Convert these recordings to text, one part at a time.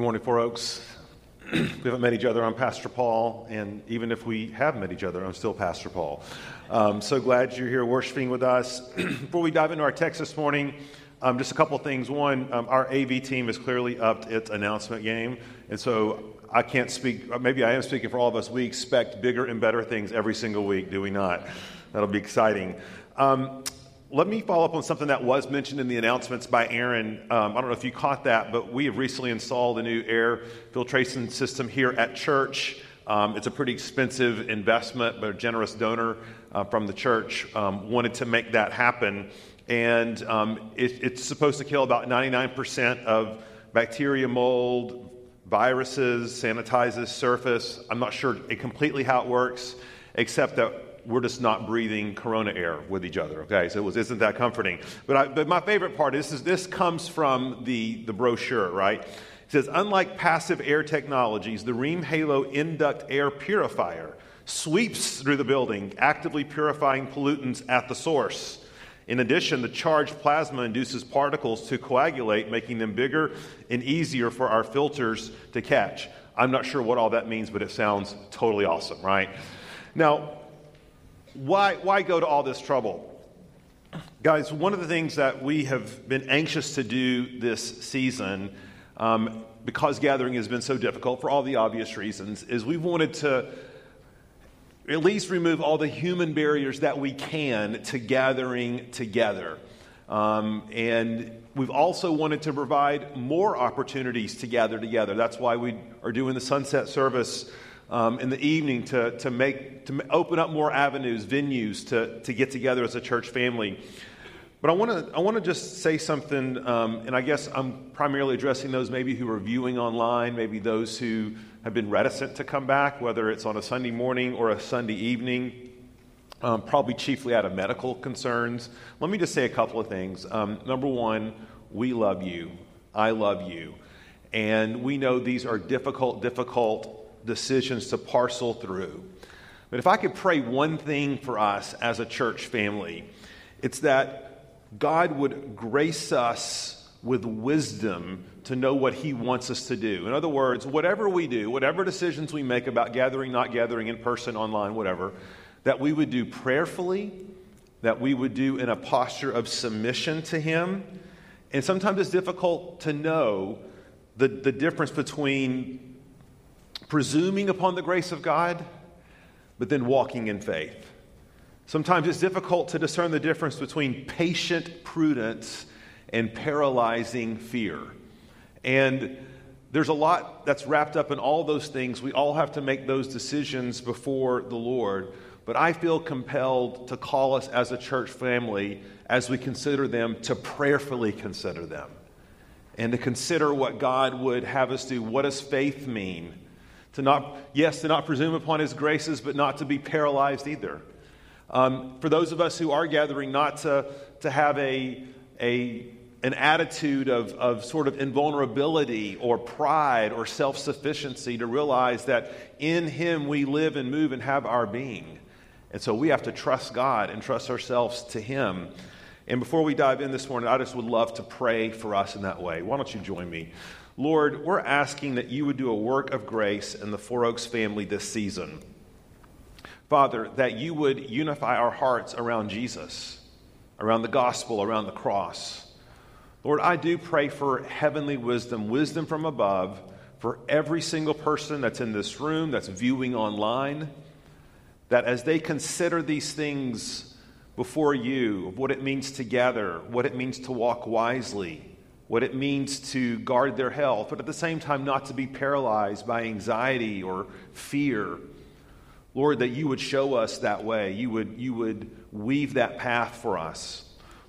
Good morning, Four Oaks. we haven't met each other. I'm Pastor Paul, and even if we have met each other, I'm still Pastor Paul. Um, so glad you're here worshiping with us. Before we dive into our text this morning, um, just a couple things. One, um, our AV team has clearly upped its announcement game, and so I can't speak, maybe I am speaking for all of us. We expect bigger and better things every single week, do we not? That'll be exciting. Um, let me follow up on something that was mentioned in the announcements by Aaron. Um, I don't know if you caught that, but we have recently installed a new air filtration system here at church. Um, it's a pretty expensive investment, but a generous donor uh, from the church um, wanted to make that happen. And um, it, it's supposed to kill about 99% of bacteria, mold, viruses, sanitizes surface. I'm not sure completely how it works, except that we're just not breathing corona air with each other. Okay, so it was, isn't that comforting? But, I, but my favorite part is, is this comes from the, the brochure, right? It says, unlike passive air technologies, the REME HALO Induct Air Purifier sweeps through the building, actively purifying pollutants at the source. In addition, the charged plasma induces particles to coagulate, making them bigger and easier for our filters to catch. I'm not sure what all that means, but it sounds totally awesome, right? Now, why, why go to all this trouble? Guys, one of the things that we have been anxious to do this season, um, because gathering has been so difficult for all the obvious reasons, is we've wanted to at least remove all the human barriers that we can to gathering together. Um, and we've also wanted to provide more opportunities to gather together. That's why we are doing the sunset service um, in the evening to, to, make, to open up more avenues, venues to, to get together as a church family. But I want to I want to just say something, um, and I guess I'm primarily addressing those maybe who are viewing online, maybe those who have been reticent to come back, whether it's on a Sunday morning or a Sunday evening, um, probably chiefly out of medical concerns. Let me just say a couple of things. Um, number one, we love you. I love you. And we know these are difficult, difficult decisions to parcel through. But if I could pray one thing for us as a church family, it's that God would grace us with wisdom to know what He wants us to do. In other words, whatever we do, whatever decisions we make about gathering, not gathering in person, online, whatever, that we would do prayerfully, that we would do in a posture of submission to Him. And sometimes it's difficult to know the, the difference between presuming upon the grace of God, but then walking in faith. Sometimes it's difficult to discern the difference between patient prudence and paralyzing fear. And there's a lot that's wrapped up in all those things. We all have to make those decisions before the Lord. But I feel compelled to call us as a church family, as we consider them, to prayerfully consider them and to consider what God would have us do. What does faith mean? To not, yes, to not presume upon his graces, but not to be paralyzed either. Um, for those of us who are gathering, not to, to have a, a, an attitude of, of sort of invulnerability or pride or self sufficiency, to realize that in him we live and move and have our being. And so we have to trust God and trust ourselves to him. And before we dive in this morning, I just would love to pray for us in that way. Why don't you join me? Lord, we're asking that you would do a work of grace in the Four Oaks family this season. Father, that you would unify our hearts around Jesus, around the gospel, around the cross. Lord, I do pray for heavenly wisdom, wisdom from above, for every single person that's in this room, that's viewing online, that as they consider these things before you, of what it means to gather, what it means to walk wisely, what it means to guard their health, but at the same time not to be paralyzed by anxiety or fear. Lord, that you would show us that way. You would, you would weave that path for us.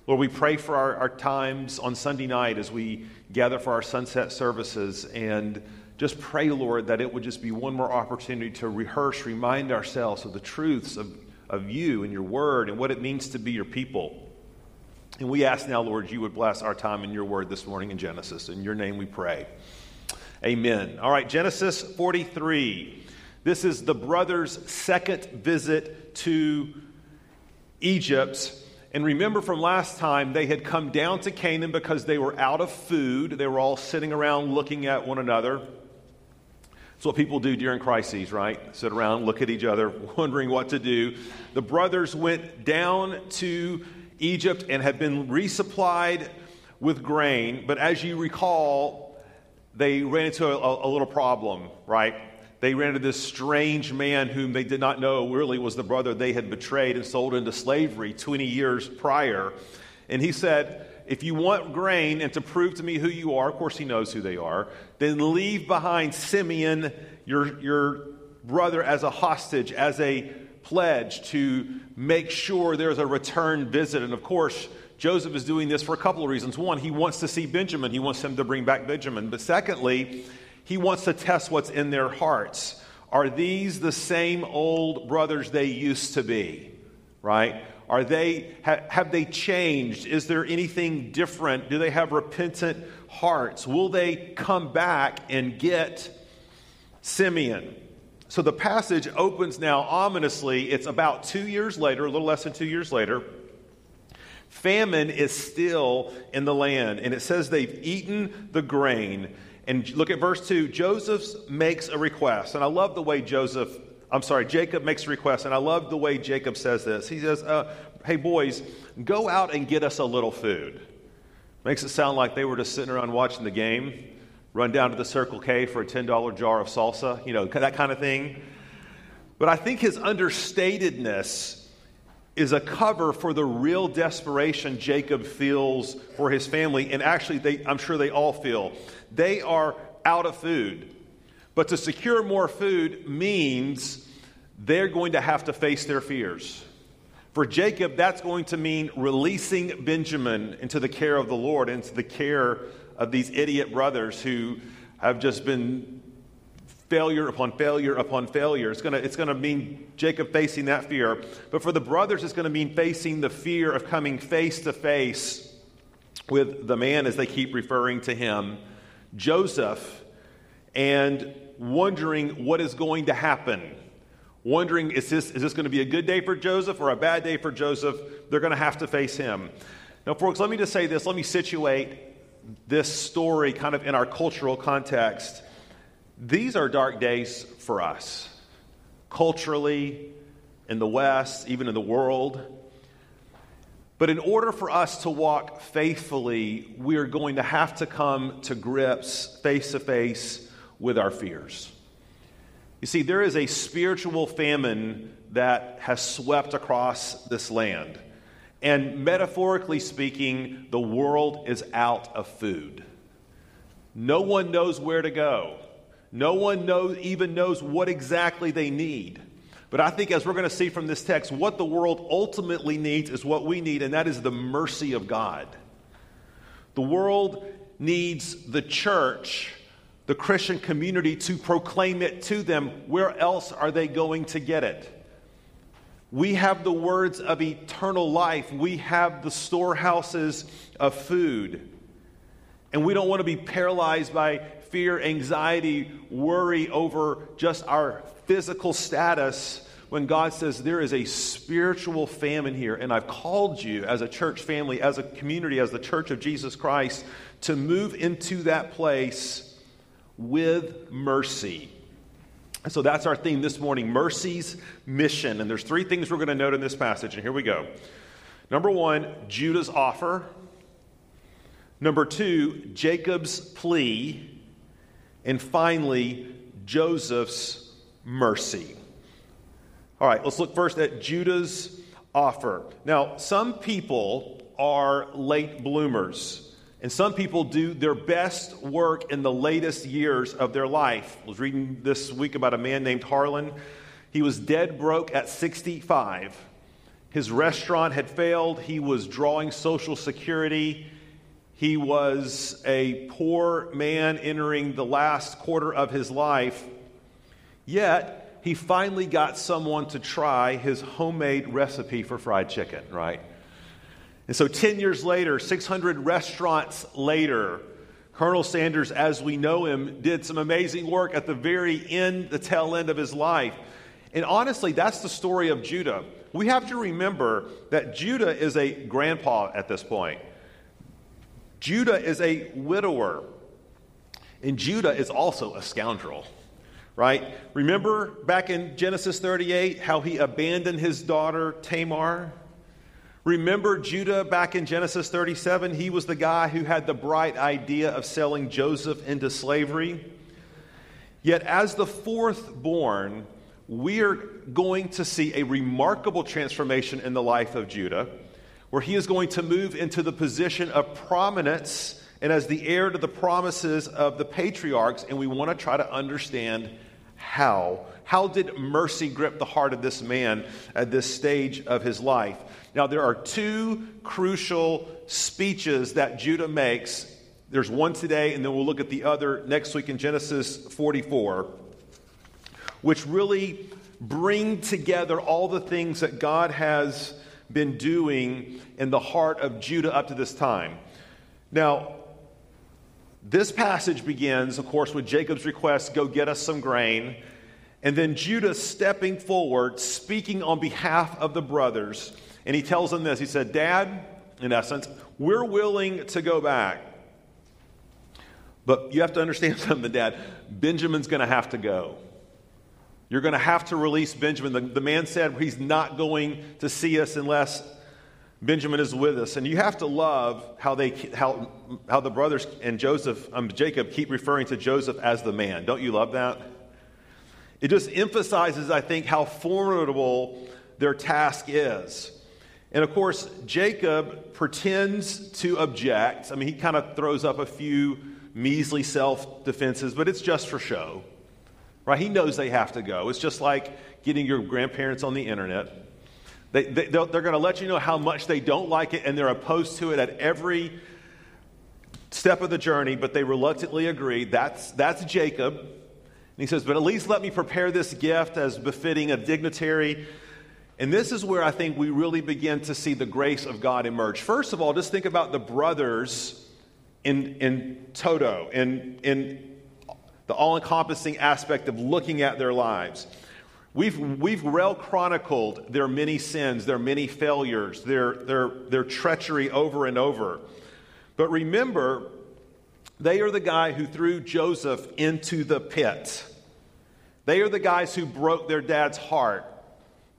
Lord, we pray for our, our times on Sunday night as we gather for our sunset services and just pray, Lord, that it would just be one more opportunity to rehearse, remind ourselves of the truths of, of you and your word and what it means to be your people. And we ask now, Lord, you would bless our time in your word this morning in Genesis. In your name we pray. Amen. All right, Genesis 43. This is the brothers' second visit to Egypt. And remember from last time, they had come down to Canaan because they were out of food. They were all sitting around looking at one another. It's what people do during crises, right? Sit around, look at each other, wondering what to do. The brothers went down to Egypt and had been resupplied with grain. But as you recall, they ran into a, a little problem, right? They ran into this strange man whom they did not know really was the brother they had betrayed and sold into slavery 20 years prior. And he said, If you want grain and to prove to me who you are, of course he knows who they are, then leave behind Simeon, your, your brother, as a hostage, as a pledge to make sure there's a return visit. And of course, Joseph is doing this for a couple of reasons. One, he wants to see Benjamin, he wants him to bring back Benjamin. But secondly, he wants to test what's in their hearts. Are these the same old brothers they used to be? Right? Are they have, have they changed? Is there anything different? Do they have repentant hearts? Will they come back and get Simeon? So the passage opens now ominously. It's about two years later, a little less than two years later. Famine is still in the land, and it says they've eaten the grain and look at verse 2. Joseph makes a request. And I love the way Joseph, I'm sorry, Jacob makes a request. And I love the way Jacob says this. He says, uh, Hey, boys, go out and get us a little food. Makes it sound like they were just sitting around watching the game, run down to the Circle K for a $10 jar of salsa, you know, that kind of thing. But I think his understatedness is a cover for the real desperation Jacob feels for his family. And actually, they, I'm sure they all feel. They are out of food. But to secure more food means they're going to have to face their fears. For Jacob, that's going to mean releasing Benjamin into the care of the Lord, into the care of these idiot brothers who have just been failure upon failure upon failure. It's going to it's to mean Jacob facing that fear. But for the brothers, it's going to mean facing the fear of coming face to face with the man, as they keep referring to him, Joseph, and wondering what is going to happen. Wondering, is this, is this going to be a good day for Joseph or a bad day for Joseph? They're going to have to face him. Now, folks, let me just say this. Let me situate this story kind of in our cultural context. These are dark days for us, culturally, in the West, even in the world. But in order for us to walk faithfully, we are going to have to come to grips face to face with our fears. You see, there is a spiritual famine that has swept across this land. And metaphorically speaking, the world is out of food. No one knows where to go. No one knows, even knows what exactly they need. But I think, as we're going to see from this text, what the world ultimately needs is what we need, and that is the mercy of God. The world needs the church, the Christian community, to proclaim it to them. Where else are they going to get it? We have the words of eternal life, we have the storehouses of food. And we don't want to be paralyzed by fear, anxiety, worry over just our physical status when God says there is a spiritual famine here. And I've called you as a church family, as a community, as the church of Jesus Christ to move into that place with mercy. So that's our theme this morning mercy's mission. And there's three things we're going to note in this passage. And here we go. Number one, Judah's offer. Number two, Jacob's plea. And finally, Joseph's mercy. All right, let's look first at Judah's offer. Now, some people are late bloomers, and some people do their best work in the latest years of their life. I was reading this week about a man named Harlan. He was dead broke at 65. His restaurant had failed. He was drawing Social Security. He was a poor man entering the last quarter of his life, yet he finally got someone to try his homemade recipe for fried chicken, right? And so 10 years later, 600 restaurants later, Colonel Sanders, as we know him, did some amazing work at the very end, the tail end of his life. And honestly, that's the story of Judah. we have to remember that Judah is a grandpa at this point. Judah is a widower. And Judah is also a scoundrel, right? Remember back in Genesis 38 how he abandoned his daughter Tamar? Remember Judah back in Genesis 37? He was the guy who had the bright idea of selling Joseph into slavery. Yet, as the fourth born, we are going to see a remarkable transformation in the life of Judah, where he is going to move into the position of prominence and as the heir to the promises of the patriarchs. And we want to try to understand how. How did mercy grip the heart of this man at this stage of his life? Now, there are two crucial speeches that Judah makes. There's one today, and then we'll look at the other next week in Genesis 44 which really bring together all the things that God has been doing in the heart of Judah up to this time. Now, this passage begins, of course, with Jacob's request go get us some grain. And then Judah stepping forward, speaking on behalf of the brothers. And he tells them this He said, Dad, in essence, we're willing to go back. But you have to understand something, Dad. Benjamin's going to have to go. You're going to have to release Benjamin. The, the, man said he's not going to see us unless Benjamin is with us. And you have to love how, they, how, how the brothers and Joseph, um, Jacob keep referring to Joseph as the man. Don't you love that? It just emphasizes, I think, how formidable their task is. And of course, Jacob pretends to object. I mean, he kind of throws up a few measly self defenses, but it's just for show right? He knows they have to go. It's just like getting your grandparents on the internet. They, they, they're going to let you know how much they don't like it, and they're opposed to it at every step of the journey, but they reluctantly agree. That's, that's Jacob. And he says, But at least let me prepare this gift as befitting a dignitary. And this is where I think we really begin to see the grace of God emerge. First of all, just think about the brothers in, in toto, in, in the all encompassing aspect of looking at their lives. We've, we've well chronicled their many sins, their many failures, their, their, their treachery over and over. But remember, they are the guy who threw Joseph into the pit. They are the guys who broke their dad's heart.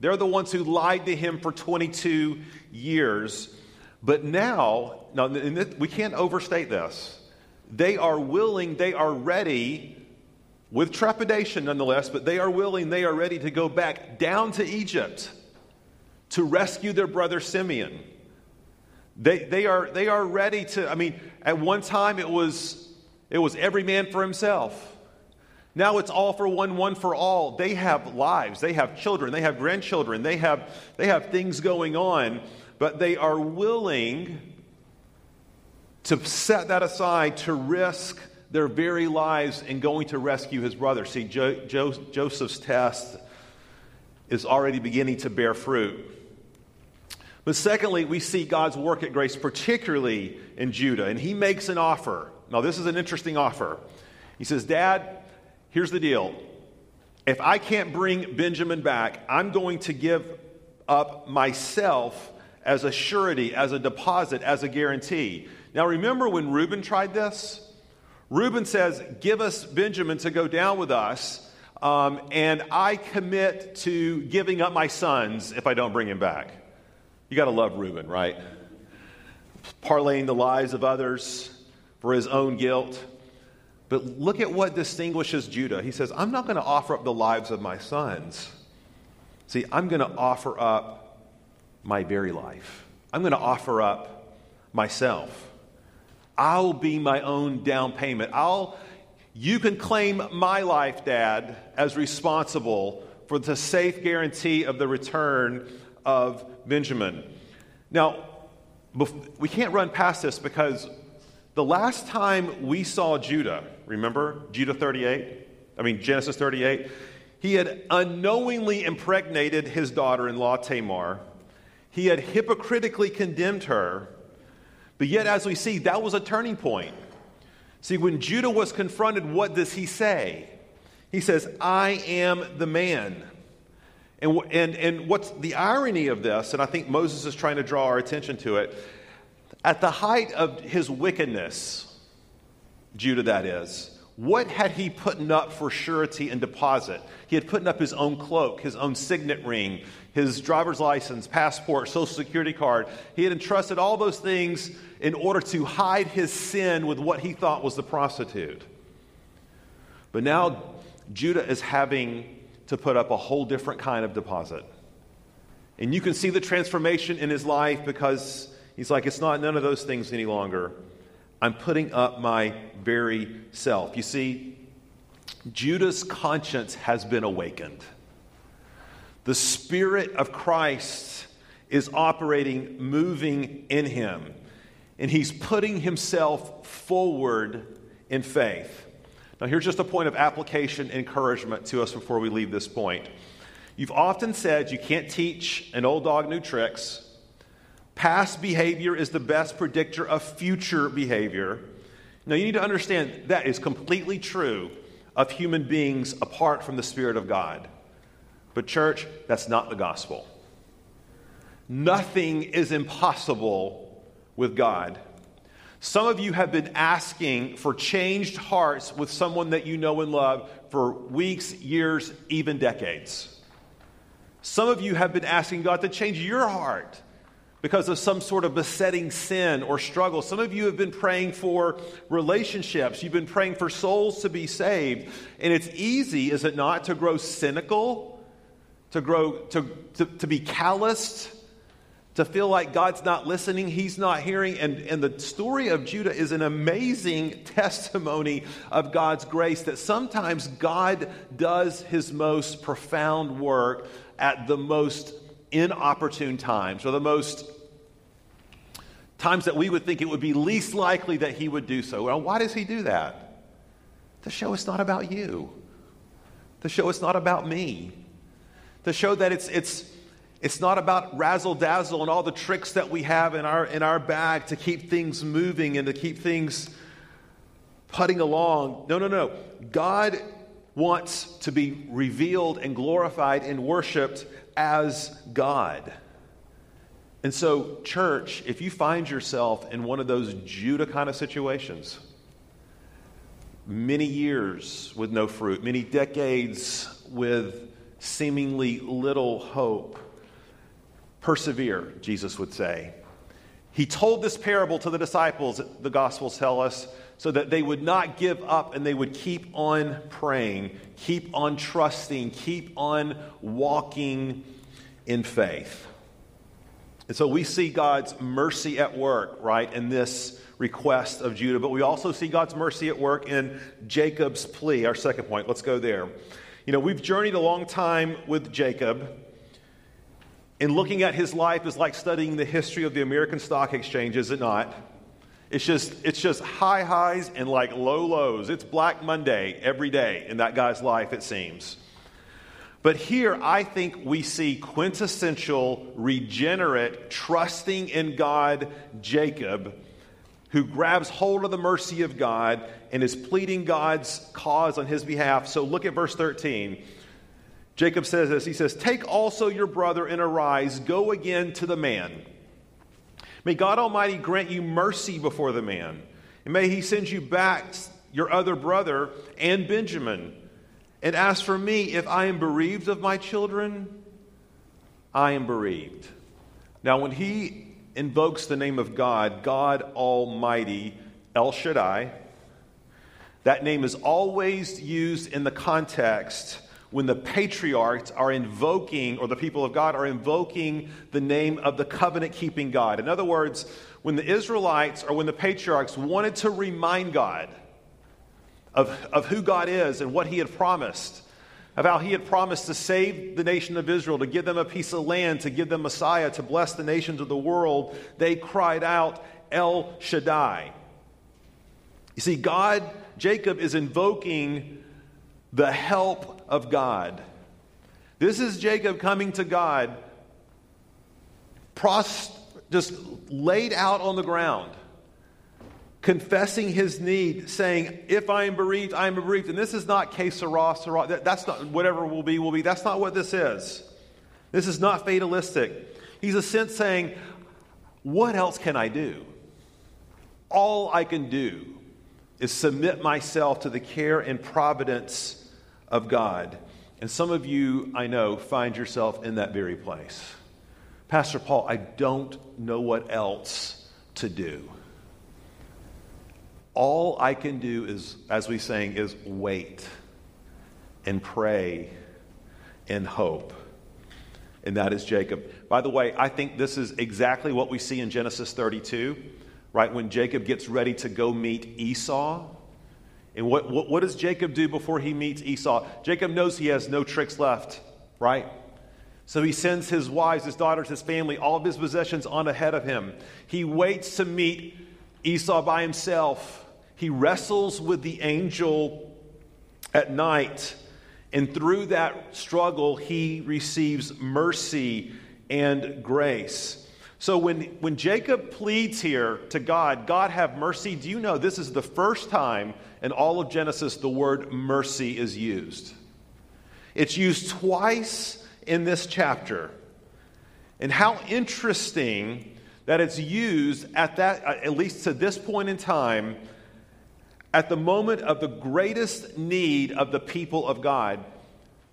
They're the ones who lied to him for 22 years. But now, now we can't overstate this. They are willing, they are ready with trepidation nonetheless, but they are willing, they are ready to go back down to Egypt to rescue their brother Simeon. They, they, are, they are ready to, I mean, at one time it was, it was every man for himself. Now it's all for one, one for all. They have lives, they have children, they have grandchildren, they have, they have things going on, but they are willing to set that aside to risk their very lives in going to rescue his brother. See, jo- jo- Joseph's test is already beginning to bear fruit. But secondly, we see God's work at grace, particularly in Judah, and he makes an offer. Now, this is an interesting offer. He says, Dad, here's the deal. If I can't bring Benjamin back, I'm going to give up myself as a surety, as a deposit, as a guarantee. Now, remember when Reuben tried this? Reuben says, Give us Benjamin to go down with us, um, and I commit to giving up my sons if I don't bring him back. You got to love Reuben, right? Parlaying the lives of others for his own guilt. But look at what distinguishes Judah. He says, I'm not going to offer up the lives of my sons. See, I'm going to offer up my very life. I'm going to offer up myself. I'll be my own down payment. I'll, you can claim my life, Dad, as responsible for the safe guarantee of the return of Benjamin. Now, we can't run past this because the last time we saw Judah, remember Judah 38? I mean, Genesis 38? He had unknowingly impregnated his daughter in law Tamar. He had hypocritically condemned her but yet, as we see, that was a turning point. See, when Judah was confronted, what does he say? He says, I am the man. And, and, and what's the irony of this, and I think Moses is trying to draw our attention to it, at the height of his wickedness, Judah that is, what had he put up for surety and deposit? He had put up his own cloak, his own signet ring, his driver's license, passport, social security card. He had entrusted all those things in order to hide his sin with what he thought was the prostitute. But now Judah is having to put up a whole different kind of deposit. And you can see the transformation in his life because he's like, it's not none of those things any longer. I'm putting up my very self. You see, Judah's conscience has been awakened. The Spirit of Christ is operating, moving in him, and he's putting himself forward in faith. Now, here's just a point of application encouragement to us before we leave this point. You've often said you can't teach an old dog new tricks. Past behavior is the best predictor of future behavior. Now, you need to understand that is completely true of human beings apart from the Spirit of God. But, church, that's not the gospel. Nothing is impossible with God. Some of you have been asking for changed hearts with someone that you know and love for weeks, years, even decades. Some of you have been asking God to change your heart because of some sort of besetting sin or struggle. Some of you have been praying for relationships. You've been praying for souls to be saved. And it's easy, is it not, to grow cynical, to grow to, to, to be calloused, to feel like God's not listening, He's not hearing. And, and the story of Judah is an amazing testimony of God's grace that sometimes God does His most profound work at the most inopportune times or the most times that we would think it would be least likely that He would do so. Well, why does He do that? To show it's not about you, to show it's not about me, to show that it's, it's, it's not about razzle dazzle and all the tricks that we have in our, in our bag to keep things moving and to keep things putting along. No, no, no. God wants to be revealed and glorified and worshiped as God. And so, church, if you find yourself in one of those Judah kind of situations, many years with no fruit, many decades with seemingly little hope, Persevere, Jesus would say. He told this parable to the disciples, the Gospels tell us, so that they would not give up and they would keep on praying, keep on trusting, keep on walking in faith. And so we see God's mercy at work, right, in this request of Judah, but we also see God's mercy at work in Jacob's plea, our second point. Let's go there. You know, we've journeyed a long time with Jacob. And looking at his life is like studying the history of the American stock exchange, is it not? It's just, it's just high highs and like low lows. It's Black Monday every day in that guy's life, it seems. But here, I think we see quintessential, regenerate, trusting in God Jacob, who grabs hold of the mercy of God and is pleading God's cause on his behalf. So look at verse 13. Jacob says this He says, Take also your brother and arise, go again to the man. May God Almighty grant you mercy before the man, and may he send you back your other brother and Benjamin. And as for me, if I am bereaved of my children, I am bereaved. Now, when he invokes the name of God, God Almighty, El Shaddai, that name is always used in the context when the patriarchs are invoking, or the people of God are invoking the name of the covenant keeping God. In other words, when the Israelites or when the patriarchs wanted to remind God of, of who God is and what He had promised, of how He had promised to save the nation of Israel, to give them a piece of land, to give them Messiah, to bless the nations of the world, they cried out, El Shaddai. You see, God, Jacob is invoking the help of God. This is Jacob coming to God, prost, just laid out on the ground, confessing his need, saying, If I am bereaved, I am bereaved. And this is not sera, sera. That's not whatever will be, will be. That's not what this is. This is not fatalistic. He's a sense saying, What else can I do? All I can do is submit myself to the care and providence of God. And some of you, I know, find yourself in that very place. Pastor Paul, I don't know what else to do. All I can do is, as we saying, is wait and pray and hope. And that is Jacob. By the way, I think this is exactly what we see in Genesis 32, right? When Jacob gets ready to go meet Esau. And what, what, what does Jacob do before he meets Esau? Jacob knows he has no tricks left, right? So he sends his wives, his daughters, his family, all of his possessions on ahead of him. He waits to meet Esau by himself. He wrestles with the angel at night. And through that struggle, he receives mercy and grace. So when, when Jacob pleads here to God, God have mercy, do you know this is the first time in all of Genesis the word mercy is used? It's used twice in this chapter. And how interesting that it's used at that at least to this point in time at the moment of the greatest need of the people of God.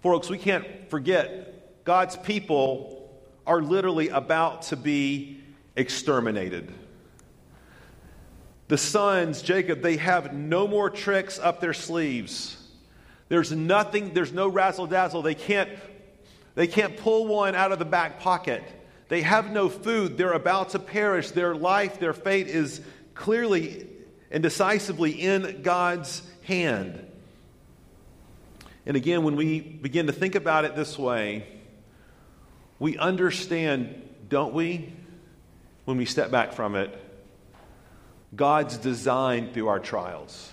Folks, we can't forget God's people are literally about to be exterminated. The sons, Jacob, they have no more tricks up their sleeves. There's nothing, there's no razzle dazzle. They can't, they can't pull one out of the back pocket. They have no food. They're about to perish. Their life, their fate is clearly and decisively in God's hand. And again, when we begin to think about it this way, we understand, don't we, when we step back from it, God's design through our trials.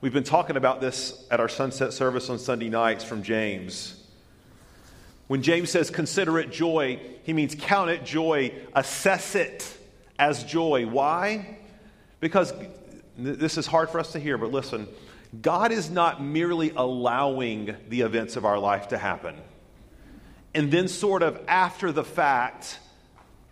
We've been talking about this at our sunset service on Sunday nights from James. When James says consider it joy, he means count it joy, assess it as joy. Why? Because this is hard for us to hear, but listen, God is not merely allowing the events of our life to happen and then, sort of after the fact,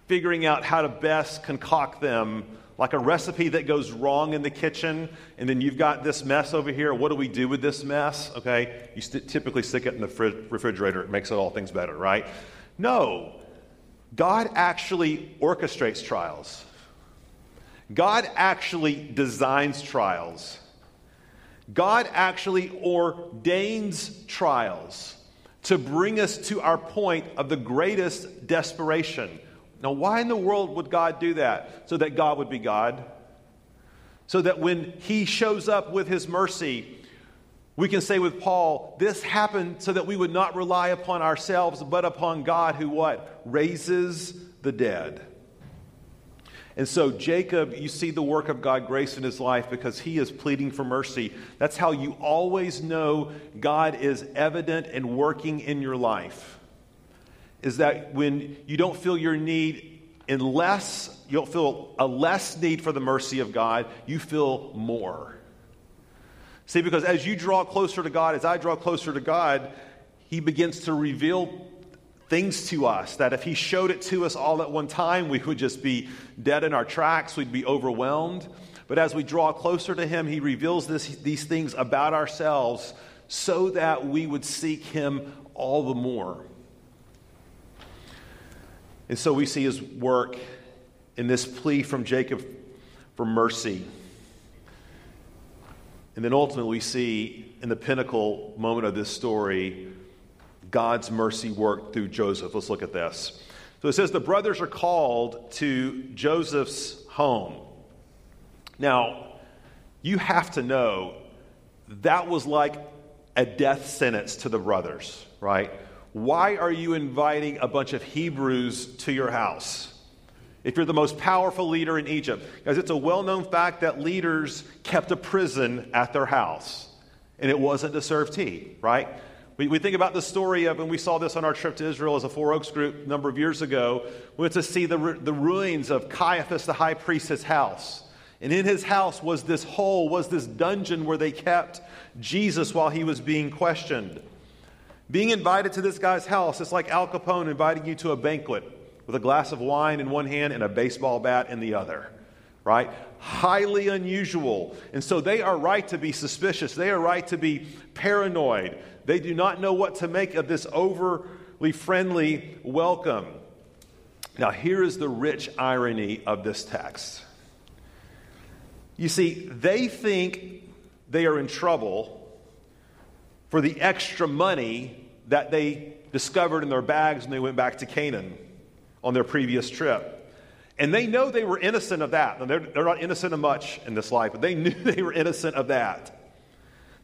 figuring out how to best concoct them like a recipe that goes wrong in the kitchen, and then you've got this mess over here. What do we do with this mess? Okay, you st- typically stick it in the fr- refrigerator, it makes it all things better, right? No, God actually orchestrates trials, God actually designs trials, God actually ordains trials to bring us to our point of the greatest desperation. Now, why in the world would God do that? So that God would be God. So that when He shows up with His mercy, we can say with Paul, this happened so that we would not rely upon ourselves, but upon God who what? Raises the dead. And so, Jacob, you see the work of God grace in his life because he is pleading for mercy. That's how you always know God is evident and working in your life. Is that when you don't feel your need unless you don't feel a less need for the mercy of God, you feel more. See, because as you draw closer to God, as I draw closer to God, He begins to reveal things to us that if he showed it to us all at one time, we would just be dead in our tracks, we'd be overwhelmed. But as we draw closer to him, he reveals this, these things about ourselves so that we would seek him all the more. And so we see his work in this plea from Jacob for mercy. And then ultimately, we see in the pinnacle moment of this story God's mercy worked through Joseph. Let's look at this. So it says the brothers are called to Joseph's home. Now, you have to know that was like a death sentence to the brothers, right? Why are you inviting a bunch of Hebrews to your house? If you're the most powerful leader in Egypt, because it's a well known fact that leaders kept a prison at their house, and it wasn't to serve tea, right? We, we think about the story of, and we saw this on our trip to Israel as a Four Oaks group a number of years ago. We went to see the, the ruins of Caiaphas, the high priest's house. And in his house was this hole, was this dungeon where they kept Jesus while he was being questioned. Being invited to this guy's house is like Al Capone inviting you to a banquet with a glass of wine in one hand and a baseball bat in the other, right? Highly unusual. And so they are right to be suspicious. They are right to be paranoid. They do not know what to make of this overly friendly welcome. Now, here is the rich irony of this text. You see, they think they are in trouble for the extra money that they discovered in their bags when they went back to Canaan on their previous trip. And they know they were innocent of that. They're, they're not innocent of much in this life, but they knew they were innocent of that.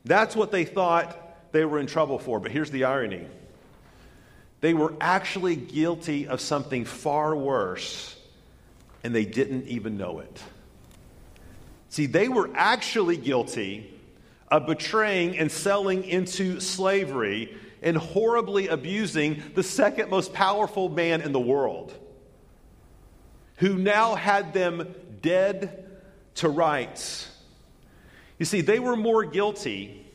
That's what they thought they were in trouble for. But here's the irony they were actually guilty of something far worse, and they didn't even know it. See, they were actually guilty of betraying and selling into slavery and horribly abusing the second most powerful man in the world, who now had them dead to rights. You see, they were more guilty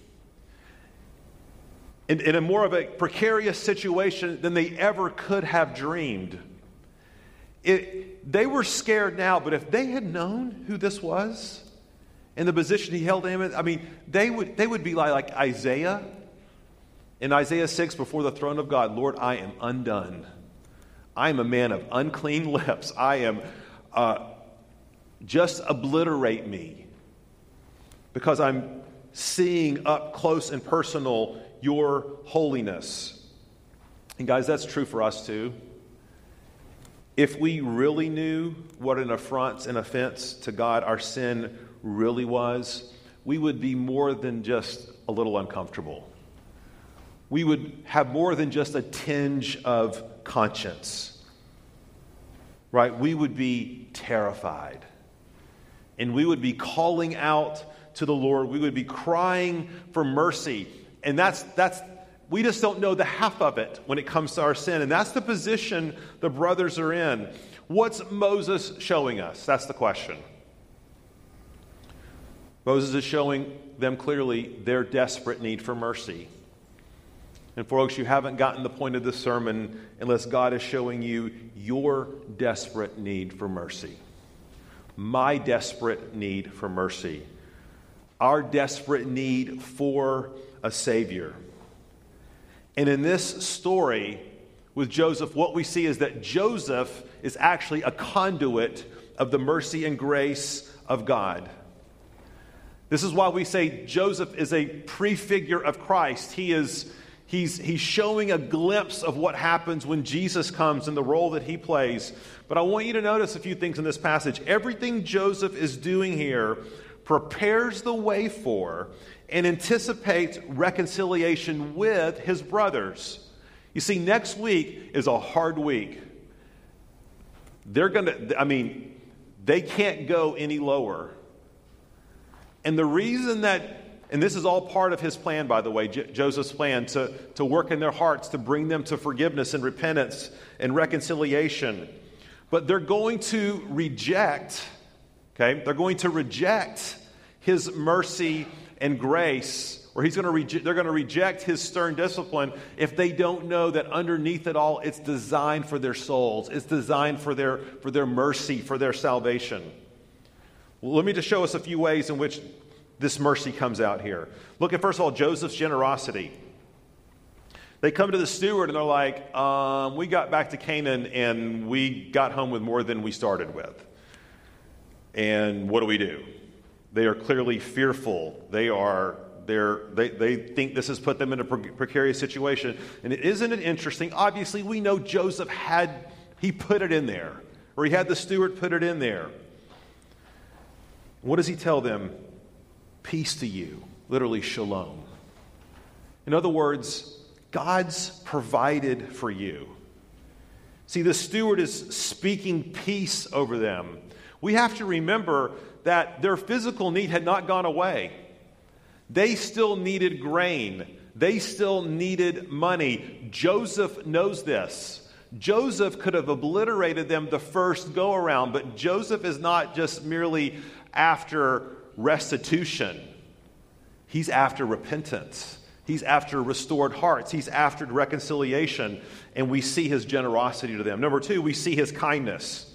in, in, a more of a precarious situation than they ever could have dreamed. It, they were scared now, but if they had known who this was and the position he held him in, I mean, they would, they would be like, like Isaiah in Isaiah 6 before the throne of God Lord, I am undone. I am a man of unclean lips. I am, uh, just obliterate me because I'm seeing up close and personal your holiness. And guys, that's true for us too. If we really knew what an affront and offense to God our sin really was, we would be more than just a little uncomfortable we would have more than just a tinge of conscience, right? We would be terrified. And we would be calling out to the Lord. We would be crying for mercy. And that's, that's, we just don't know the half of it when it comes to our sin. And that's the position the brothers are in. What's Moses showing us? That's the question. Moses is showing them clearly their desperate need for mercy. And folks, you haven't gotten the point of this sermon unless God is showing you your desperate need for mercy. My desperate need for mercy. Our desperate need for a Savior. And in this story with Joseph, what we see is that Joseph is actually a conduit of the mercy and grace of God. This is why we say Joseph is a prefigure of Christ. He is He's, he's showing a glimpse of what happens when Jesus comes and the role that he plays. But I want you to notice a few things in this passage. Everything Joseph is doing here prepares the way for and anticipates reconciliation with his brothers. You see, next week is a hard week. They're going to, I mean, they can't go any lower. And the reason that and this is all part of his plan, by the way, J- Joseph's plan to, to work in their hearts, to bring them to forgiveness and repentance and reconciliation. But they're going to reject, okay, they're going to reject his mercy and grace, or he's going to reject, they're going to reject his stern discipline if they don't know that underneath it all, it's designed for their souls, it's designed for their, for their mercy, for their salvation. Well, let me just show us a few ways in which this mercy comes out here. Look at, first of all, Joseph's generosity. They come to the steward and they're like, um, We got back to Canaan and we got home with more than we started with. And what do we do? They are clearly fearful. They are they, they think this has put them in a precarious situation. And isn't it interesting? Obviously, we know Joseph had, he put it in there, or he had the steward put it in there. What does he tell them? peace to you, literally shalom. In other words, God's provided for you. See, the steward is speaking peace over them. We have to remember that their physical need had not gone away. They still needed grain, they still needed money. Joseph knows this. Joseph could have obliterated them the first go around, but Joseph is not just merely after restitution. He's after repentance. He's after restored hearts. He's after reconciliation, and we see his generosity to them. Number two, we see his kindness.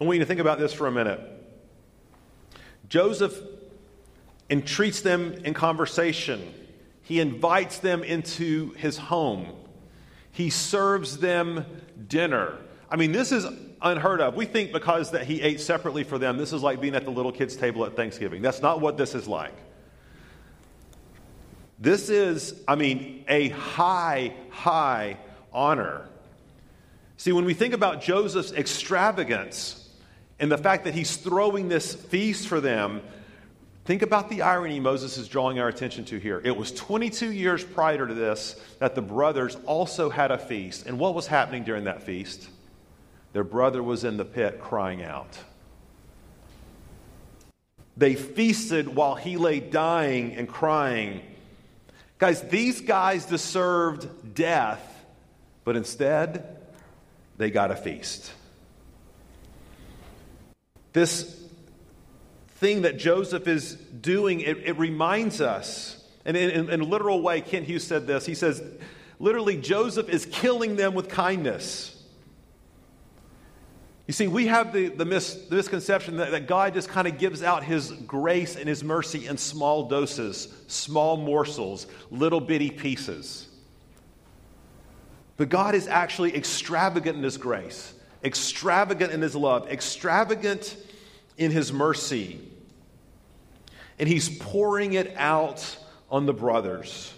I want you to think about this for a minute. Joseph entreats them in conversation, he invites them into his home, he serves them dinner. I mean, this is unheard of. We think because that he ate separately for them, this is like being at the little kids' table at Thanksgiving. That's not what this is like. This is, I mean, a high, high honor. See, when we think about Joseph's extravagance and the fact that he's throwing this feast for them, think about the irony Moses is drawing our attention to here. It was 22 years prior to this that the brothers also had a feast. And what was happening during that feast? Their brother was in the pit crying out. They feasted while he lay dying and crying. Guys, these guys deserved death, but instead, they got a feast. This thing that Joseph is doing, it, it reminds us, and in, in, in a literal way, Kent Hughes said this. He says, literally, Joseph is killing them with kindness. You see, we have the, the, mis, the misconception that, that God just kind of gives out his grace and his mercy in small doses, small morsels, little bitty pieces. But God is actually extravagant in his grace, extravagant in his love, extravagant in his mercy. And he's pouring it out on the brothers.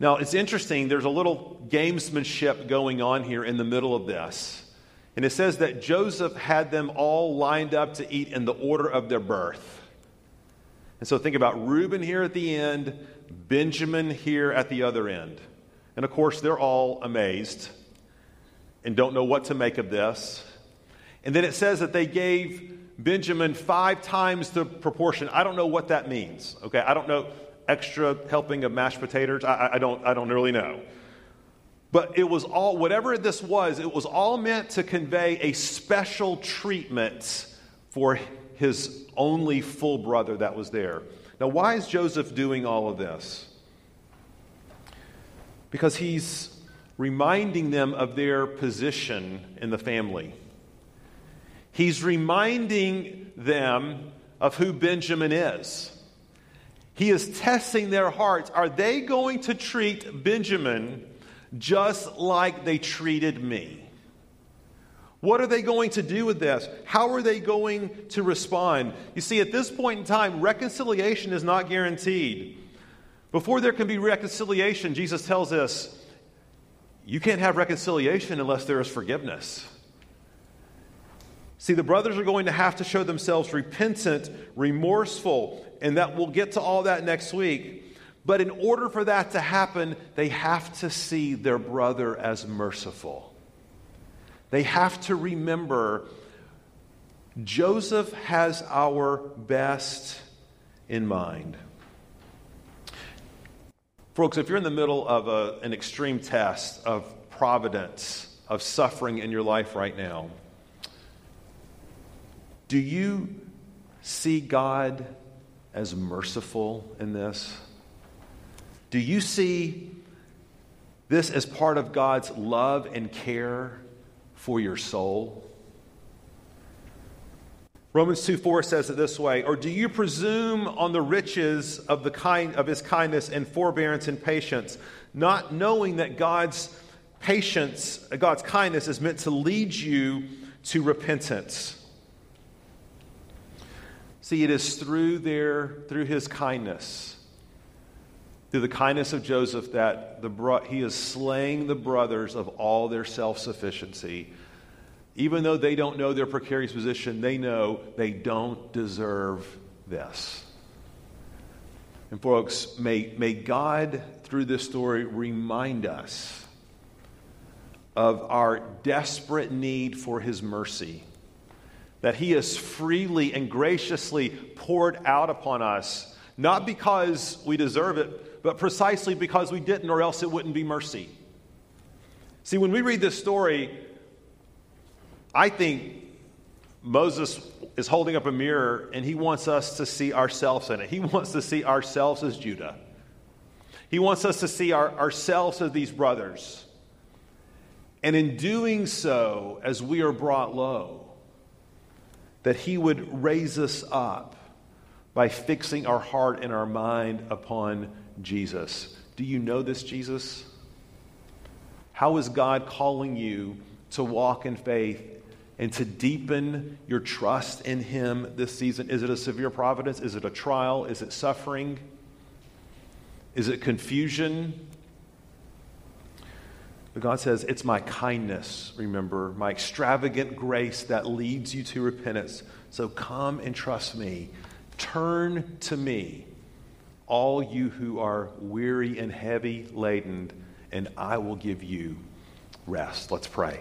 Now, it's interesting, there's a little gamesmanship going on here in the middle of this. And it says that Joseph had them all lined up to eat in the order of their birth. And so think about Reuben here at the end, Benjamin here at the other end. And of course, they're all amazed and don't know what to make of this. And then it says that they gave Benjamin five times the proportion. I don't know what that means. Okay, I don't know extra helping of mashed potatoes. I, I don't. I don't really know. But it was all, whatever this was, it was all meant to convey a special treatment for his only full brother that was there. Now, why is Joseph doing all of this? Because he's reminding them of their position in the family. He's reminding them of who Benjamin is. He is testing their hearts. Are they going to treat Benjamin just like they treated me. What are they going to do with this? How are they going to respond? You see, at this point in time, reconciliation is not guaranteed. Before there can be reconciliation, Jesus tells us you can't have reconciliation unless there is forgiveness. See, the brothers are going to have to show themselves repentant, remorseful, and that we'll get to all that next week. But in order for that to happen, they have to see their brother as merciful. They have to remember Joseph has our best in mind. Folks, if you're in the middle of a, an extreme test of providence, of suffering in your life right now, do you see God as merciful in this? Do you see this as part of God's love and care for your soul? Romans 2 4 says it this way Or do you presume on the riches of, the kind, of his kindness and forbearance and patience, not knowing that God's patience, God's kindness is meant to lead you to repentance? See, it is through their, through his kindness through the kindness of Joseph that the he is slaying the brothers of all their self sufficiency. Even though they don't know their precarious position, they know they don't deserve this. And, folks, may, may God, through this story, remind us of our desperate need for His mercy. That He has freely and graciously poured out upon us, not because we deserve it, but precisely because we didn't, or else it wouldn't be mercy. See, when we read this story, I think Moses is holding up a mirror and he wants us to see ourselves in it. He wants to see ourselves as Judah. He wants us to see our, ourselves as these brothers. And in doing so, as we are brought low, that He would raise us up by fixing our heart and our mind upon Jesus. Do you know this Jesus? How is God calling you to walk in faith and to deepen your trust in Him this season? Is it a severe providence? Is it a trial? Is it suffering? Is it confusion? But God says, It's my kindness, remember, my extravagant grace that leads you to repentance. So come and trust me. Turn to me, all you who are weary and heavy laden, and I will give you rest. Let's pray.